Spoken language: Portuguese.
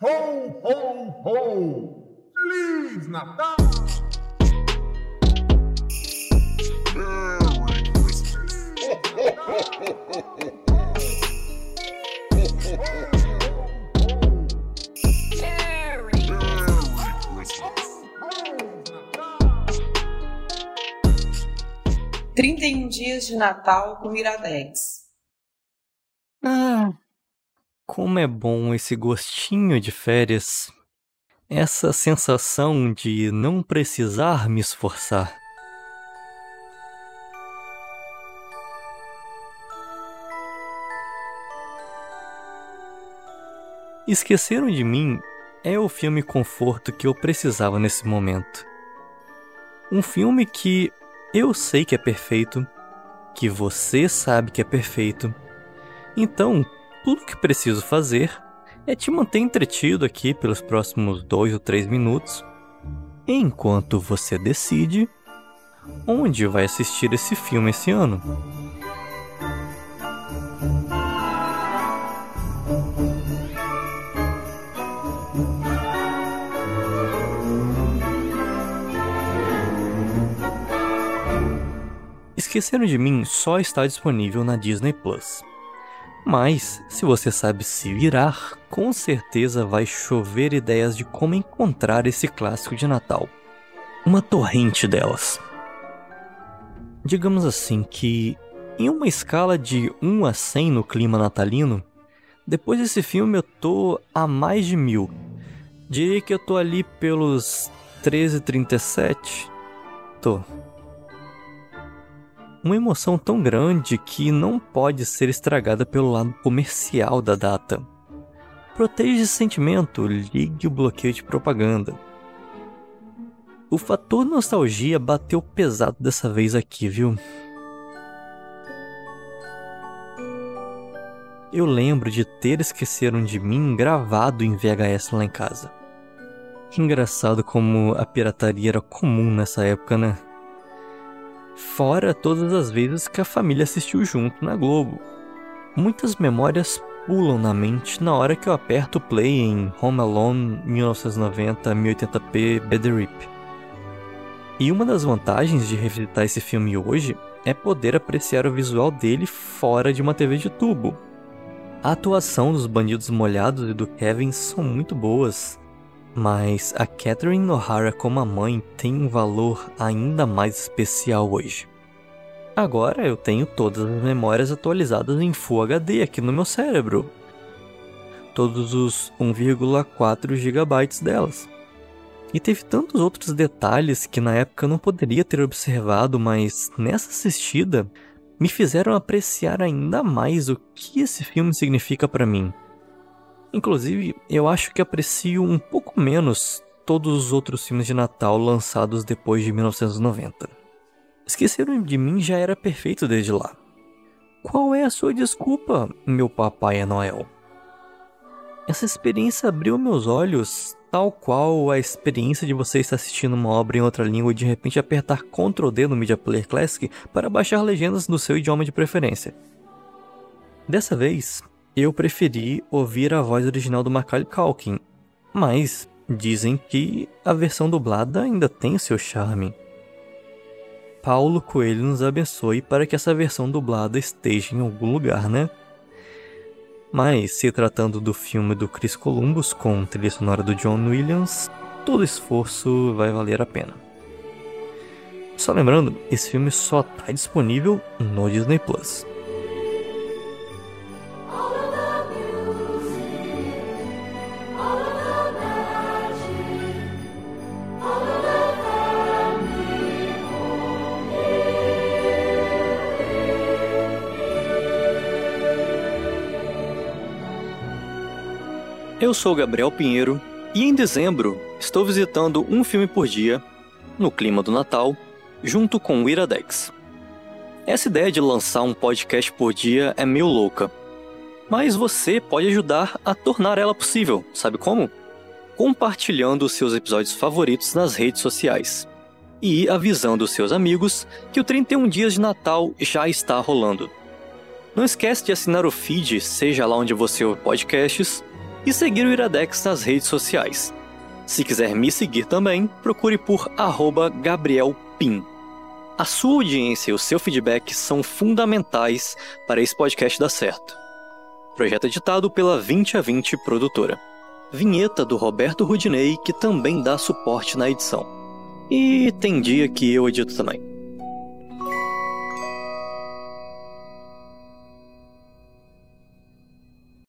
Ho, ho, ho! Feliz Natal! Merry Christmas! Merry. Merry Christmas! 31 dias de Natal com Iradex. Ah, como é bom esse gostinho de férias. Essa sensação de não precisar me esforçar. Esqueceram de mim é o filme conforto que eu precisava nesse momento. Um filme que eu sei que é perfeito, que você sabe que é perfeito. Então, tudo que preciso fazer é te manter entretido aqui pelos próximos dois ou três minutos, enquanto você decide onde vai assistir esse filme esse ano. Esqueceram de Mim só está disponível na Disney Plus. Mas, se você sabe se virar, com certeza vai chover ideias de como encontrar esse clássico de Natal. Uma torrente delas. Digamos assim que, em uma escala de 1 a 100 no clima natalino, depois desse filme eu tô a mais de mil. Diria que eu tô ali pelos 1337. Tô. Uma emoção tão grande que não pode ser estragada pelo lado comercial da data. Proteja esse sentimento, ligue o bloqueio de propaganda. O fator nostalgia bateu pesado dessa vez aqui, viu? Eu lembro de ter Esqueceram de Mim gravado em VHS lá em casa. Engraçado como a pirataria era comum nessa época, né? Fora todas as vezes que a família assistiu junto na Globo. Muitas memórias pulam na mente na hora que eu aperto play em Home Alone 1990 1080p Bad Rip. E uma das vantagens de revisitar esse filme hoje é poder apreciar o visual dele fora de uma TV de tubo. A atuação dos bandidos molhados e do Kevin são muito boas, mas a Catherine O'Hara como a mãe tem um valor ainda mais especial hoje. Agora eu tenho todas as memórias atualizadas em Full HD aqui no meu cérebro. Todos os 1,4 GB delas. E teve tantos outros detalhes que na época eu não poderia ter observado, mas nessa assistida me fizeram apreciar ainda mais o que esse filme significa para mim. Inclusive, eu acho que aprecio um pouco menos todos os outros filmes de Natal lançados depois de 1990. Esqueceram de mim já era perfeito desde lá. Qual é a sua desculpa, meu Papai Noel? Essa experiência abriu meus olhos, tal qual a experiência de você estar assistindo uma obra em outra língua e de repente apertar Ctrl D no Media Player Classic para baixar legendas no seu idioma de preferência. Dessa vez, eu preferi ouvir a voz original do Macaulay Culkin, mas dizem que a versão dublada ainda tem seu charme. Paulo Coelho nos abençoe para que essa versão dublada esteja em algum lugar, né? Mas, se tratando do filme do Chris Columbus com trilha sonora do John Williams, todo esforço vai valer a pena. Só lembrando, esse filme só está disponível no Disney Plus. Eu sou Gabriel Pinheiro e em dezembro estou visitando um filme por dia, no clima do Natal, junto com o Iradex. Essa ideia de lançar um podcast por dia é meio louca, mas você pode ajudar a tornar ela possível, sabe como? Compartilhando seus episódios favoritos nas redes sociais e avisando os seus amigos que o 31 dias de Natal já está rolando. Não esquece de assinar o feed, seja lá onde você ouve podcasts, e seguir o Iradex nas redes sociais. Se quiser me seguir também, procure por @gabrielpin. A sua audiência e o seu feedback são fundamentais para esse podcast dar certo. Projeto editado pela 20 a 20 produtora. Vinheta do Roberto Rudinei, que também dá suporte na edição. E tem dia que eu edito também.